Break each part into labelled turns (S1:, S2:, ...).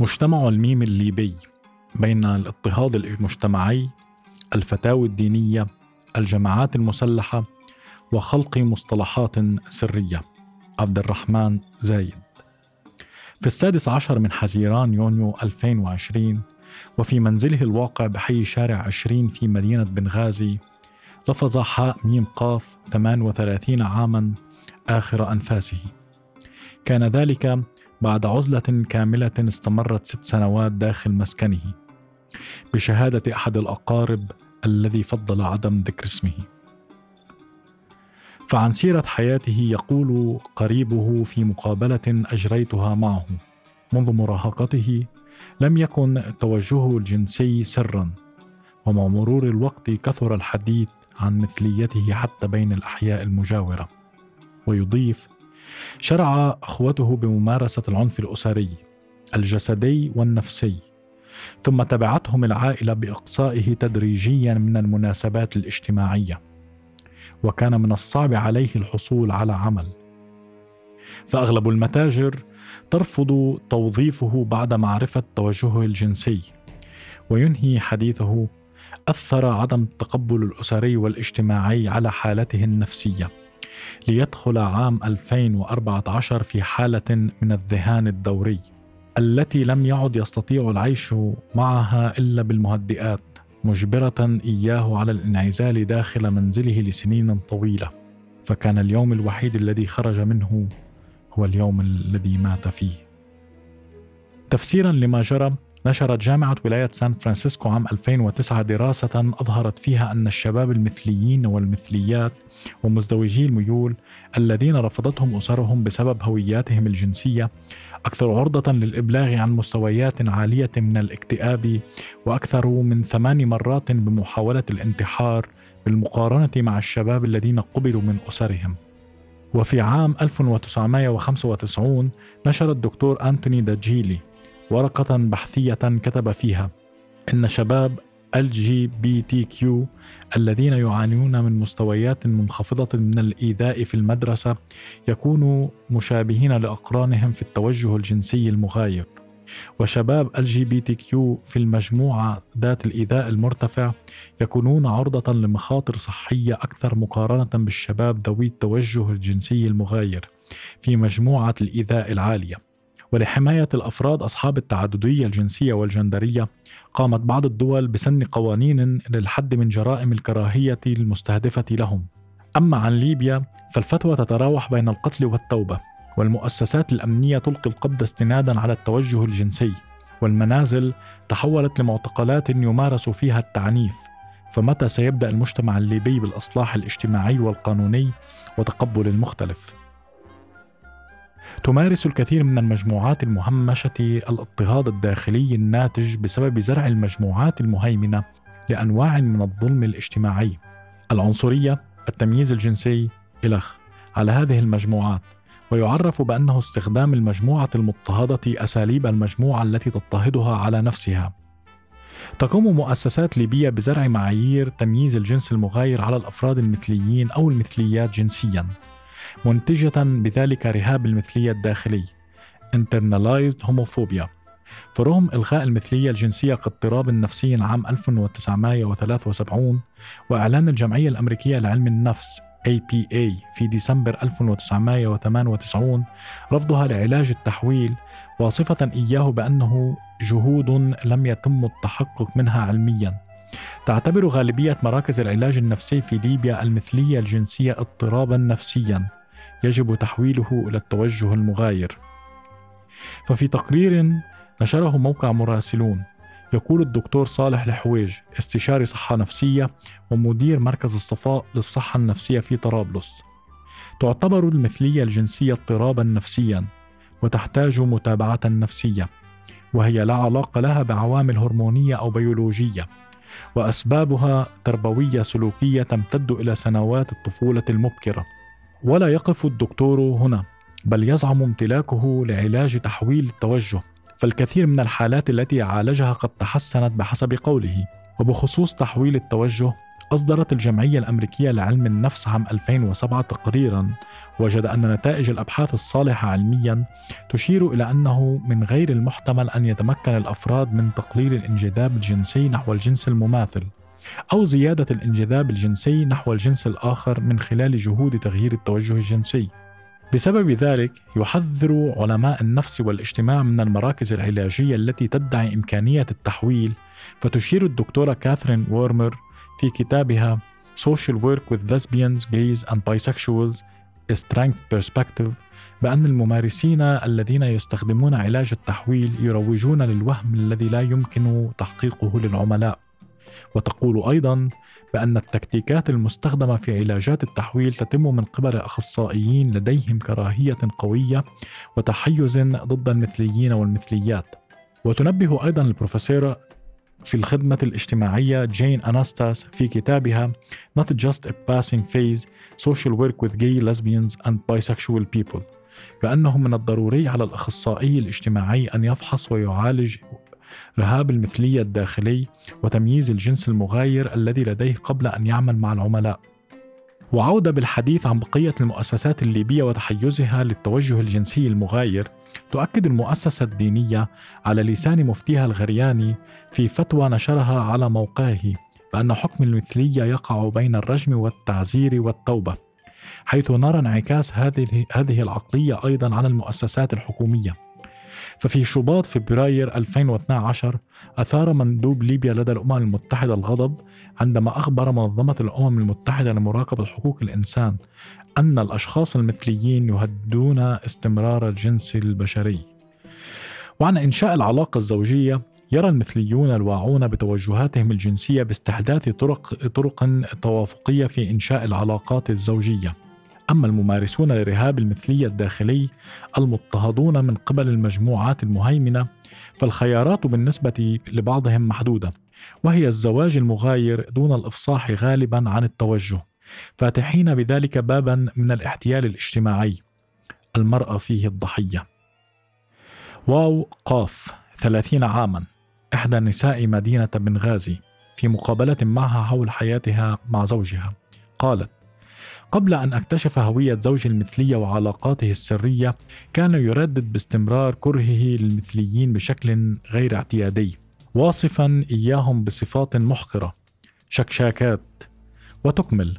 S1: مجتمع الميم الليبي بين الاضطهاد المجتمعي الفتاوي الدينية الجماعات المسلحة وخلق مصطلحات سرية. عبد الرحمن زايد. في السادس عشر من حزيران يونيو 2020 وفي منزله الواقع بحي شارع 20 في مدينة بنغازي لفظ حاء ميم قاف 38 عاما آخر أنفاسه. كان ذلك بعد عزلة كاملة استمرت ست سنوات داخل مسكنه بشهادة أحد الأقارب الذي فضل عدم ذكر اسمه. فعن سيرة حياته يقول قريبه في مقابلة أجريتها معه منذ مراهقته لم يكن توجهه الجنسي سرا ومع مرور الوقت كثر الحديث عن مثليته حتى بين الأحياء المجاورة ويضيف شرع أخوته بممارسة العنف الأسري الجسدي والنفسي ثم تبعتهم العائلة بإقصائه تدريجيا من المناسبات الاجتماعية وكان من الصعب عليه الحصول على عمل. فأغلب المتاجر ترفض توظيفه بعد معرفة توجهه الجنسي وينهي حديثه أثر عدم التقبل الأسري والاجتماعي على حالته النفسية. ليدخل عام 2014 في حالة من الذهان الدوري التي لم يعد يستطيع العيش معها إلا بالمهدئات مجبرة إياه على الانعزال داخل منزله لسنين طويلة. فكان اليوم الوحيد الذي خرج منه هو اليوم الذي مات فيه. تفسيرا لما جرى نشرت جامعة ولاية سان فرانسيسكو عام 2009 دراسة أظهرت فيها أن الشباب المثليين والمثليات ومزدوجي الميول الذين رفضتهم أسرهم بسبب هوياتهم الجنسية أكثر عرضة للإبلاغ عن مستويات عالية من الاكتئاب وأكثر من ثمان مرات بمحاولة الانتحار بالمقارنة مع الشباب الذين قبلوا من أسرهم. وفي عام 1995 نشر الدكتور أنتوني داجيلي ورقة بحثية كتب فيها إن شباب Q الذين يعانون من مستويات منخفضة من الإيذاء في المدرسة يكونوا مشابهين لأقرانهم في التوجه الجنسي المغاير. وشباب Q في المجموعة ذات الإيذاء المرتفع يكونون عرضة لمخاطر صحية أكثر مقارنة بالشباب ذوي التوجه الجنسي المغاير في مجموعة الإيذاء العالية. ولحماية الأفراد أصحاب التعددية الجنسية والجندرية قامت بعض الدول بسن قوانين للحد من جرائم الكراهية المستهدفة لهم أما عن ليبيا فالفتوى تتراوح بين القتل والتوبة والمؤسسات الأمنية تلقي القبض استنادا على التوجه الجنسي والمنازل تحولت لمعتقلات يمارس فيها التعنيف فمتى سيبدأ المجتمع الليبي بالإصلاح الاجتماعي والقانوني وتقبل المختلف؟ تمارس الكثير من المجموعات المهمشة الاضطهاد الداخلي الناتج بسبب زرع المجموعات المهيمنة لأنواع من الظلم الاجتماعي. العنصرية التمييز الجنسي إلخ على هذه المجموعات ويعرف بأنه استخدام المجموعة المضطهدة أساليب المجموعة التي تضطهدها على نفسها. تقوم مؤسسات ليبية بزرع معايير تمييز الجنس المغاير على الأفراد المثليين أو المثليات جنسياً. منتجة بذلك رهاب المثلية الداخلي. Internalized homophobia. فرغم إلغاء المثلية الجنسية كاضطراب نفسي عام 1973 وإعلان الجمعية الأمريكية لعلم النفس APA في ديسمبر 1998 رفضها لعلاج التحويل واصفة إياه بأنه جهود لم يتم التحقق منها علميا. تعتبر غالبية مراكز العلاج النفسي في ليبيا المثلية الجنسية اضطرابا نفسيا يجب تحويله إلى التوجه المغاير. ففي تقرير نشره موقع مراسلون يقول الدكتور صالح الحويج استشاري صحة نفسية ومدير مركز الصفاء للصحة النفسية في طرابلس تعتبر المثلية الجنسية اضطرابا نفسيا وتحتاج متابعة نفسية وهي لا علاقة لها بعوامل هرمونية أو بيولوجية. وأسبابها تربوية سلوكية تمتد إلى سنوات الطفولة المبكرة. ولا يقف الدكتور هنا بل يزعم امتلاكه لعلاج تحويل التوجه. فالكثير من الحالات التي عالجها قد تحسنت بحسب قوله. وبخصوص تحويل التوجه أصدرت الجمعية الأمريكية لعلم النفس عام 2007 تقريرا وجد أن نتائج الأبحاث الصالحة علميا تشير إلى أنه من غير المحتمل أن يتمكن الأفراد من تقليل الانجذاب الجنسي نحو الجنس المماثل أو زيادة الانجذاب الجنسي نحو الجنس الآخر من خلال جهود تغيير التوجه الجنسي. بسبب ذلك يحذر علماء النفس والاجتماع من المراكز العلاجية التي تدعي إمكانية التحويل فتشير الدكتورة كاثرين وورمر في كتابها Social Work with Lesbians, Gays and Bisexuals A Strength Perspective بأن الممارسين الذين يستخدمون علاج التحويل يروجون للوهم الذي لا يمكن تحقيقه للعملاء. وتقول أيضا بأن التكتيكات المستخدمة في علاجات التحويل تتم من قبل أخصائيين لديهم كراهية قوية وتحيز ضد المثليين والمثليات. وتنبه أيضا البروفيسورة في الخدمة الاجتماعية جين أناستاس في كتابها Not Just a Passing Phase Social Work with Gay, Lesbians and Bisexual People. بأنه من الضروري على الأخصائي الاجتماعي أن يفحص ويعالج رهاب المثلية الداخلي وتمييز الجنس المغاير الذي لديه قبل أن يعمل مع العملاء. وعودة بالحديث عن بقية المؤسسات الليبية وتحيزها للتوجه الجنسي المغاير تؤكد المؤسسة الدينية على لسان مفتيها الغرياني في فتوى نشرها على موقعه بأن حكم المثلية يقع بين الرجم والتعزير والتوبة حيث نرى انعكاس هذه هذه العقلية أيضا على المؤسسات الحكومية. ففي شباط فبراير 2012 أثار مندوب ليبيا لدى الأمم المتحدة الغضب عندما أخبر منظمة الأمم المتحدة لمراقبة حقوق الإنسان أن الأشخاص المثليين يهددون استمرار الجنس البشري. وعن إنشاء العلاقة الزوجية يرى المثليون الواعون بتوجهاتهم الجنسية باستحداث طرق طرق توافقية في إنشاء العلاقات الزوجية. أما الممارسون لرهاب المثلية الداخلي المضطهدون من قبل المجموعات المهيمنة فالخيارات بالنسبة لبعضهم محدودة وهي الزواج المغاير دون الإفصاح غالبا عن التوجه فاتحين بذلك بابا من الاحتيال الاجتماعي. المرأة فيه الضحية. واو قاف ثلاثين عاما. إحدى نساء مدينة بنغازي في مقابلة معها حول حياتها مع زوجها. قالت قبل أن أكتشف هوية زوجي المثلية وعلاقاته السرية كان يردد باستمرار كرهه للمثليين بشكل غير اعتيادي. واصفا إياهم بصفات محقرة. شكشاكات. وتكمل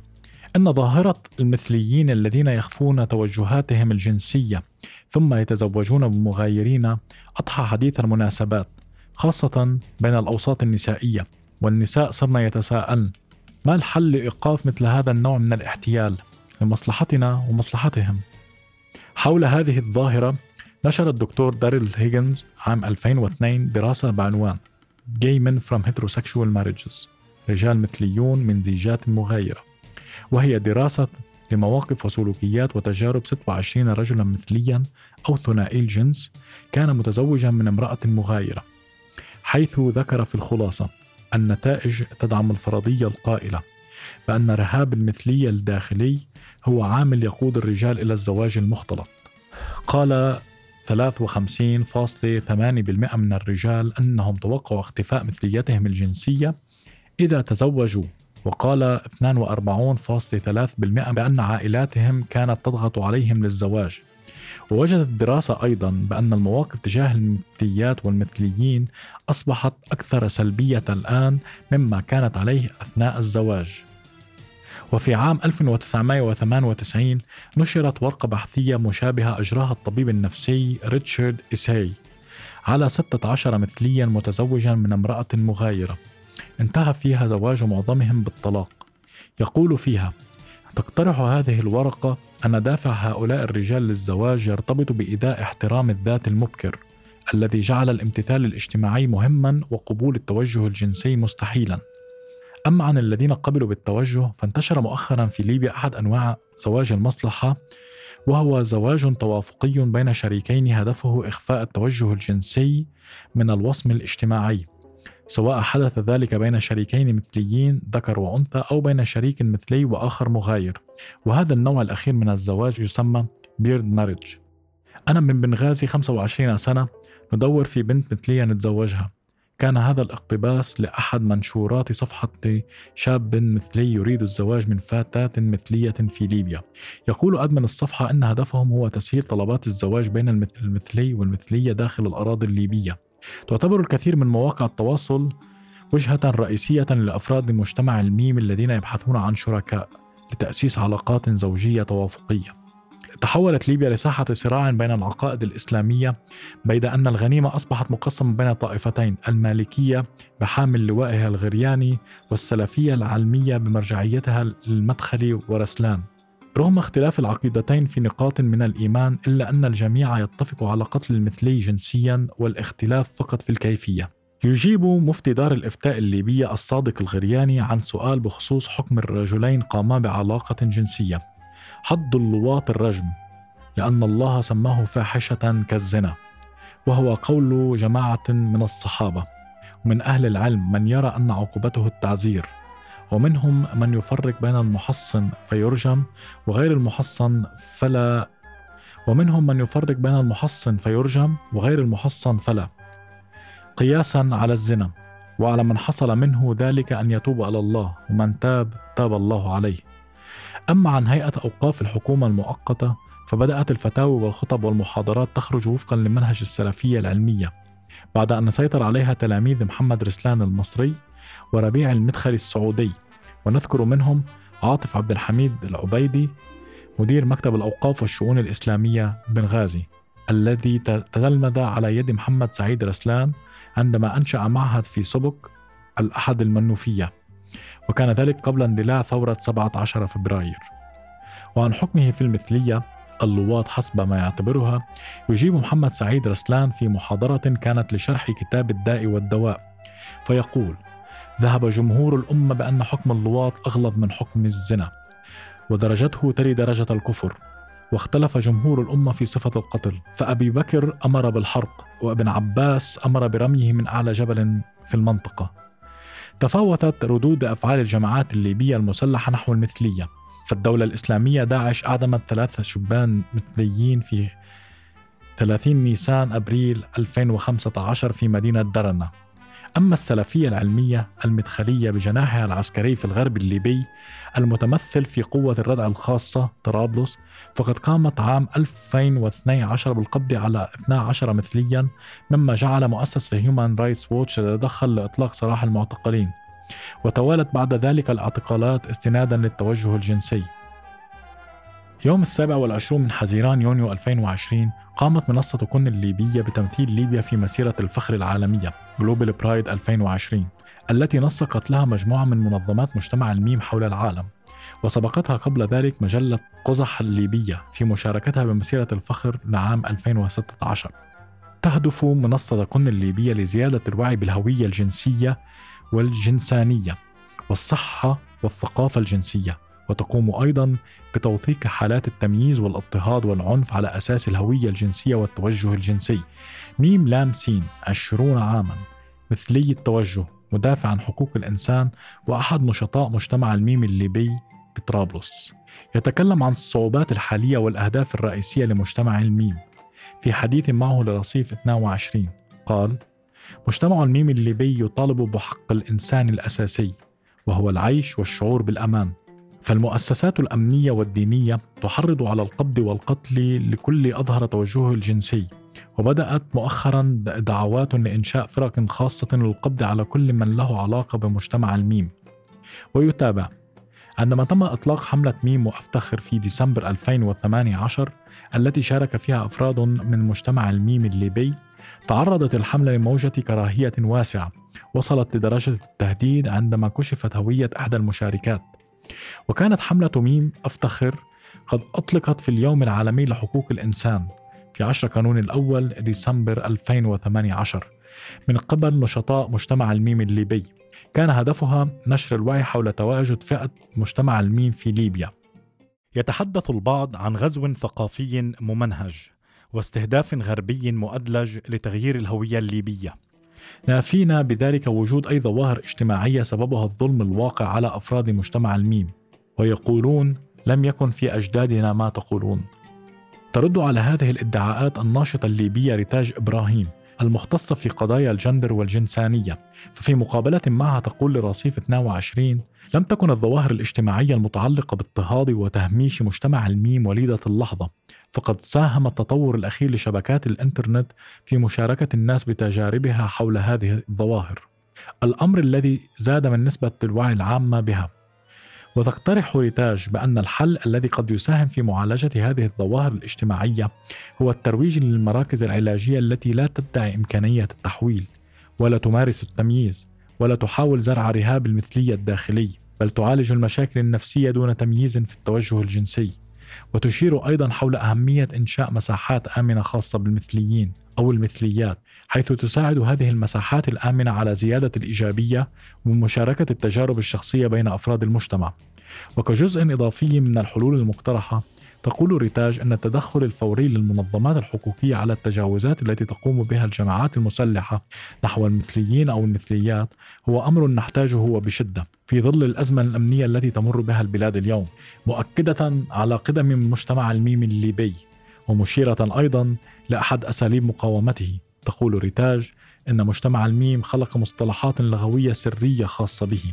S1: أن ظاهرة المثليين الذين يخفون توجهاتهم الجنسية ثم يتزوجون بمغايرين أضحى حديث المناسبات خاصة بين الأوساط النسائية والنساء صرن يتساءلن ما الحل لإيقاف مثل هذا النوع من الاحتيال لمصلحتنا ومصلحتهم؟ حول هذه الظاهرة نشر الدكتور داريل هيجنز عام 2002 دراسة بعنوان Gay Men from Heterosexual Marriages رجال مثليون من زيجات مغايرة. وهي دراسة لمواقف وسلوكيات وتجارب 26 رجلا مثليا أو ثنائي الجنس كان متزوجا من امرأة مغايرة حيث ذكر في الخلاصة النتائج تدعم الفرضية القائلة بأن رهاب المثلية الداخلي هو عامل يقود الرجال إلى الزواج المختلط. قال 53.8% من الرجال أنهم توقعوا اختفاء مثليتهم الجنسية إذا تزوجوا وقال 42.3% بأن عائلاتهم كانت تضغط عليهم للزواج. ووجدت الدراسة أيضا بأن المواقف تجاه المثليات والمثليين أصبحت أكثر سلبية الآن مما كانت عليه أثناء الزواج. وفي عام 1998 نشرت ورقة بحثية مشابهة أجراها الطبيب النفسي ريتشارد إيساي على 16 مثليا متزوجا من امرأة مغايرة. انتهى فيها زواج معظمهم بالطلاق. يقول فيها تقترح هذه الورقة أن دافع هؤلاء الرجال للزواج يرتبط بإيذاء احترام الذات المبكر الذي جعل الامتثال الاجتماعي مهما وقبول التوجه الجنسي مستحيلا. أما عن الذين قبلوا بالتوجه فانتشر مؤخرا في ليبيا أحد أنواع زواج المصلحة وهو زواج توافقي بين شريكين هدفه إخفاء التوجه الجنسي من الوصم الاجتماعي. سواء حدث ذلك بين شريكين مثليين ذكر وأنثى أو بين شريك مثلي وآخر مغاير. وهذا النوع الأخير من الزواج يسمى بيرد ماريج أنا من بنغازي 25 سنة ندور في بنت مثلية نتزوجها. كان هذا الاقتباس لأحد منشورات صفحة شاب مثلي يريد الزواج من فتاة مثلية في ليبيا. يقول أدمن الصفحة أن هدفهم هو تسهيل طلبات الزواج بين المثلي والمثلية داخل الأراضي الليبية. تعتبر الكثير من مواقع التواصل وجهة رئيسية لأفراد مجتمع الميم الذين يبحثون عن شركاء لتأسيس علاقات زوجية توافقية. تحولت ليبيا لساحة صراع بين العقائد الإسلامية بيد أن الغنيمة أصبحت مقسمة بين طائفتين المالكية بحامل لوائها الغرياني والسلفية العلمية بمرجعيتها المدخلي ورسلان. رغم اختلاف العقيدتين في نقاط من الإيمان إلا أن الجميع يتفق على قتل المثلي جنسيا والاختلاف فقط في الكيفية. يجيب مفتي دار الإفتاء الليبية الصادق الغرياني عن سؤال بخصوص حكم الرجلين قاما بعلاقة جنسية. حد اللواط الرجم لأن الله سماه فاحشة كالزنا وهو قول جماعة من الصحابة. ومن أهل العلم من يرى أن عقوبته التعزير. ومنهم من يفرق بين المحصن فيرجم وغير المحصن فلا. ومنهم من يفرق بين المحصن فيرجم وغير المحصن فلا. قياسا على الزنا وعلى من حصل منه ذلك أن يتوب على الله ومن تاب تاب الله عليه. أما عن هيئة أوقاف الحكومة المؤقتة فبدأت الفتاوي والخطب والمحاضرات تخرج وفقا لمنهج السلفية العلمية بعد أن سيطر عليها تلاميذ محمد رسلان المصري وربيع المدخلي السعودي ونذكر منهم عاطف عبد الحميد العبيدي مدير مكتب الأوقاف والشؤون الإسلامية بنغازي الذي تلمذ على يد محمد سعيد رسلان عندما أنشأ معهد في سبك الأحد المنوفية وكان ذلك قبل اندلاع ثورة 17 فبراير. وعن حكمه في المثلية اللواط حسب ما يعتبرها يجيب محمد سعيد رسلان في محاضرة كانت لشرح كتاب الداء والدواء فيقول ذهب جمهور الأمة بأن حكم اللواط أغلظ من حكم الزنا ودرجته تلي درجة الكفر. واختلف جمهور الأمة في صفة القتل فأبي بكر أمر بالحرق وابن عباس أمر برميه من أعلى جبل في المنطقة. تفاوتت ردود أفعال الجماعات الليبية المسلحة نحو المثلية فالدولة الإسلامية داعش أعدمت ثلاثة شبان مثليين في 30 نيسان أبريل 2015 في مدينة درنا. أما السلفية العلمية المدخلية بجناحها العسكري في الغرب الليبي المتمثل في قوة الردع الخاصة طرابلس فقد قامت عام 2012 بالقبض على 12 مثليا مما جعل مؤسسة هيومان رايتس ووتش تتدخل لإطلاق سراح المعتقلين وتوالت بعد ذلك الاعتقالات استنادا للتوجه الجنسي. يوم السابع والعشرون من حزيران يونيو 2020 قامت منصة كن الليبية بتمثيل ليبيا في مسيرة الفخر العالمية Global Pride 2020 التي نسقت لها مجموعة من منظمات مجتمع الميم حول العالم وسبقتها قبل ذلك مجلة قزح الليبية في مشاركتها بمسيرة الفخر لعام 2016 تهدف منصة كن الليبية لزيادة الوعي بالهوية الجنسية والجنسانية والصحة والثقافة الجنسية. وتقوم أيضا بتوثيق حالات التمييز والاضطهاد والعنف على أساس الهوية الجنسية والتوجه الجنسي. ميم لام سين عشرون عاما مثلي التوجه مدافع عن حقوق الإنسان وأحد نشطاء مجتمع الميم الليبي بطرابلس. يتكلم عن الصعوبات الحالية والأهداف الرئيسية لمجتمع الميم. في حديث معه لرصيف 22 قال مجتمع الميم الليبي يطالب بحق الإنسان الأساسي وهو العيش والشعور بالأمان فالمؤسسات الأمنية والدينية تحرض على القبض والقتل لكل أظهر توجهه الجنسي وبدأت مؤخرا دعوات لإنشاء فرق خاصة للقبض على كل من له علاقة بمجتمع الميم. ويتابع عندما تم إطلاق حملة ميم وأفتخر في ديسمبر 2018 التي شارك فيها أفراد من مجتمع الميم الليبي تعرضت الحملة لموجة كراهية واسعة وصلت لدرجة التهديد عندما كشفت هوية إحدى المشاركات. وكانت حملة ميم أفتخر قد أطلقت في اليوم العالمي لحقوق الإنسان في 10 كانون الأول ديسمبر 2018 من قبل نشطاء مجتمع الميم الليبي. كان هدفها نشر الوعي حول تواجد فئة مجتمع الميم في ليبيا. يتحدث البعض عن غزو ثقافي ممنهج واستهداف غربي مؤدلج لتغيير الهوية الليبية. نافينا بذلك وجود أي ظواهر اجتماعية سببها الظلم الواقع على أفراد مجتمع الميم ويقولون لم يكن في أجدادنا ما تقولون. ترد على هذه الادعاءات الناشطة الليبية ريتاج إبراهيم المختصة في قضايا الجندر والجنسانية ففي مقابلة معها تقول لرصيف 22 لم تكن الظواهر الاجتماعية المتعلقة باضطهاد وتهميش مجتمع الميم وليدة اللحظة فقد ساهم التطور الأخير لشبكات الإنترنت في مشاركة الناس بتجاربها حول هذه الظواهر. الأمر الذي زاد من نسبة الوعي العامة بها. وتقترح ريتاج بأن الحل الذي قد يساهم في معالجة هذه الظواهر الاجتماعية هو الترويج للمراكز العلاجية التي لا تدعي إمكانية التحويل ولا تمارس التمييز. ولا تحاول زرع رهاب المثلية الداخلي بل تعالج المشاكل النفسية دون تمييز في التوجه الجنسي. وتشير أيضا حول أهمية إنشاء مساحات آمنة خاصة بالمثليين أو المثليات حيث تساعد هذه المساحات الآمنة على زيادة الإيجابية ومشاركة التجارب الشخصية بين أفراد المجتمع. وكجزء إضافي من الحلول المقترحة تقول ريتاج أن التدخل الفوري للمنظمات الحقوقية على التجاوزات التي تقوم بها الجماعات المسلحة نحو المثليين أو المثليات هو أمر نحتاجه وبشدة في ظل الأزمة الأمنية التي تمر بها البلاد اليوم مؤكدة على قدم المجتمع الميمي الليبي ومشيرة أيضا لأحد أساليب مقاومته. تقول ريتاج إن مجتمع الميم خلق مصطلحات لغوية سرية خاصة به.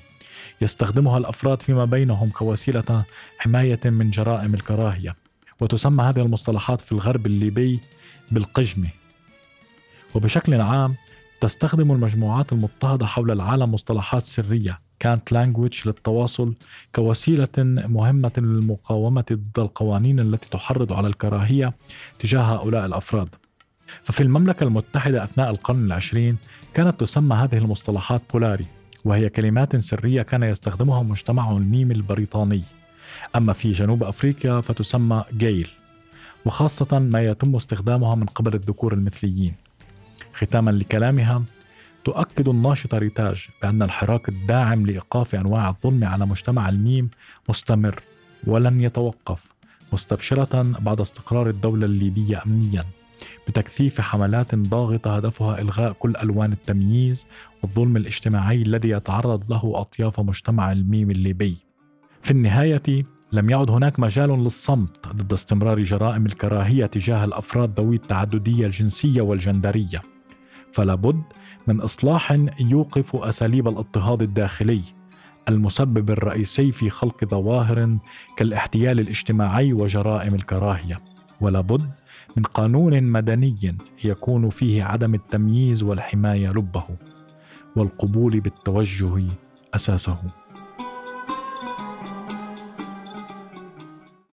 S1: يستخدمها الأفراد فيما بينهم كوسيلة حماية من جرائم الكراهية. وتسمى هذه المصطلحات في الغرب الليبي بالقجمه وبشكل عام تستخدم المجموعات المضطهدة حول العالم مصطلحات سرية cant language للتواصل كوسيلة مهمة للمقاومة ضد القوانين التي تحرض على الكراهية تجاه هؤلاء الأفراد. ففي المملكة المتحدة أثناء القرن العشرين كانت تسمى هذه المصطلحات بولاري. وهي كلمات سرية كان يستخدمها مجتمع الميم البريطاني. أما في جنوب أفريقيا فتسمى جيل وخاصة ما يتم استخدامها من قبل الذكور المثليين. ختاما لكلامها تؤكد الناشطة ريتاج بأن الحراك الداعم لإيقاف أنواع الظلم على مجتمع الميم مستمر ولن يتوقف مستبشرة بعد استقرار الدولة الليبية أمنيا. بتكثيف حملات ضاغطة هدفها إلغاء كل ألوان التمييز والظلم الاجتماعي الذي يتعرض له أطياف مجتمع الميم الليبي. في النهاية لم يعد هناك مجال للصمت ضد استمرار جرائم الكراهية تجاه الأفراد ذوي التعددية الجنسية والجندرية. فلا بد من إصلاح يوقف أساليب الاضطهاد الداخلي المسبب الرئيسي في خلق ظواهر كالاحتيال الاجتماعي وجرائم الكراهية ولا بد من قانون مدني يكون فيه عدم التمييز والحماية لبه والقبول بالتوجه أساسه.